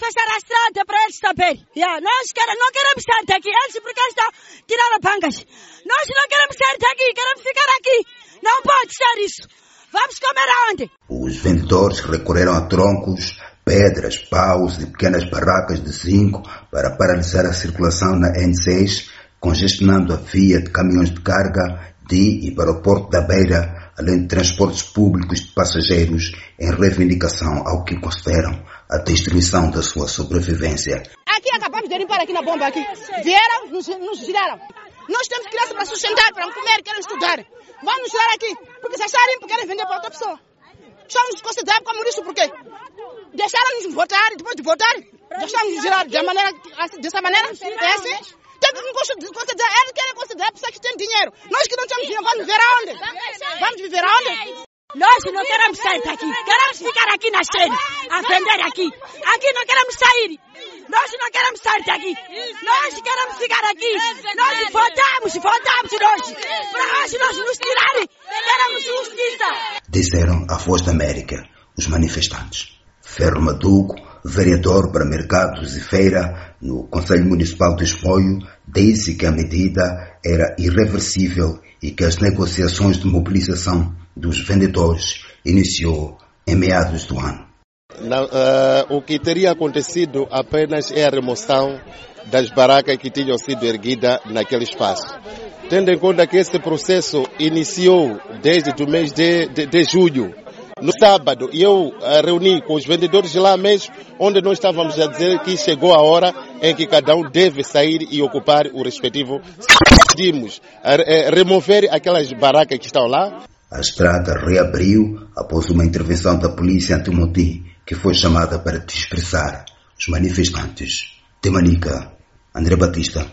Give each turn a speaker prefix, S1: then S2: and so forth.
S1: fechar a estrada para eles saberem. Yeah, nós quer, não queremos sair daqui. Eles porque estão tirando pangas. Nós não queremos sair daqui, queremos ficar aqui. Não pode ser isso. Vamos comer aonde?
S2: Os vendedores recorreram a troncos, pedras, paus e pequenas barracas de zinco para paralisar a circulação na N6, congestionando a via de caminhões de carga de e para o Porto da Beira, além de transportes públicos de passageiros em reivindicação ao que consideram a destruição da sua sobrevivência.
S3: Aqui acabamos de limpar aqui na bomba aqui. Vieram, nos, nos giraram. Nós temos crianças para sustentar, para comer, querem estudar. Vamos nos tirar aqui, porque se acharem querem vender para outra pessoa. Estamos considerados como isso por quê? Deixaram-nos votar, depois de votar, deixaram-nos girar de maneira, dessa maneira, é assim? Tem que considerar, eles querem que dinheiro. Nós que não temos dinheiro, vamos viver aonde? Vamos viver aonde?
S1: Nós não queremos sair daqui. Queremos ficar aqui na estrada, a vender aqui. Aqui não queremos sair. Nós não queremos sair daqui. Nós queremos ficar aqui. Nós votamos, votamos nós. Para hoje nós nos tirarem. Queremos justiça.
S2: Disseram a Voz da América, os manifestantes. Ferro Maduco, vereador para mercados e feira no Conselho Municipal de Espoio, disse que a medida era irreversível e que as negociações de mobilização dos vendedores iniciou em meados do ano.
S4: Uh, o que teria acontecido apenas é a remoção das barracas que tinham sido erguidas naquele espaço. Tendo em conta que esse processo iniciou desde o mês de, de, de julho, no sábado, eu uh, reuni com os vendedores de lá mesmo, onde nós estávamos a dizer que chegou a hora em que cada um deve sair e ocupar o respectivo. Decidimos uh, remover aquelas barracas que estão lá.
S2: A estrada reabriu após uma intervenção da polícia anti que foi chamada para dispersar os manifestantes. De Manica, André Batista.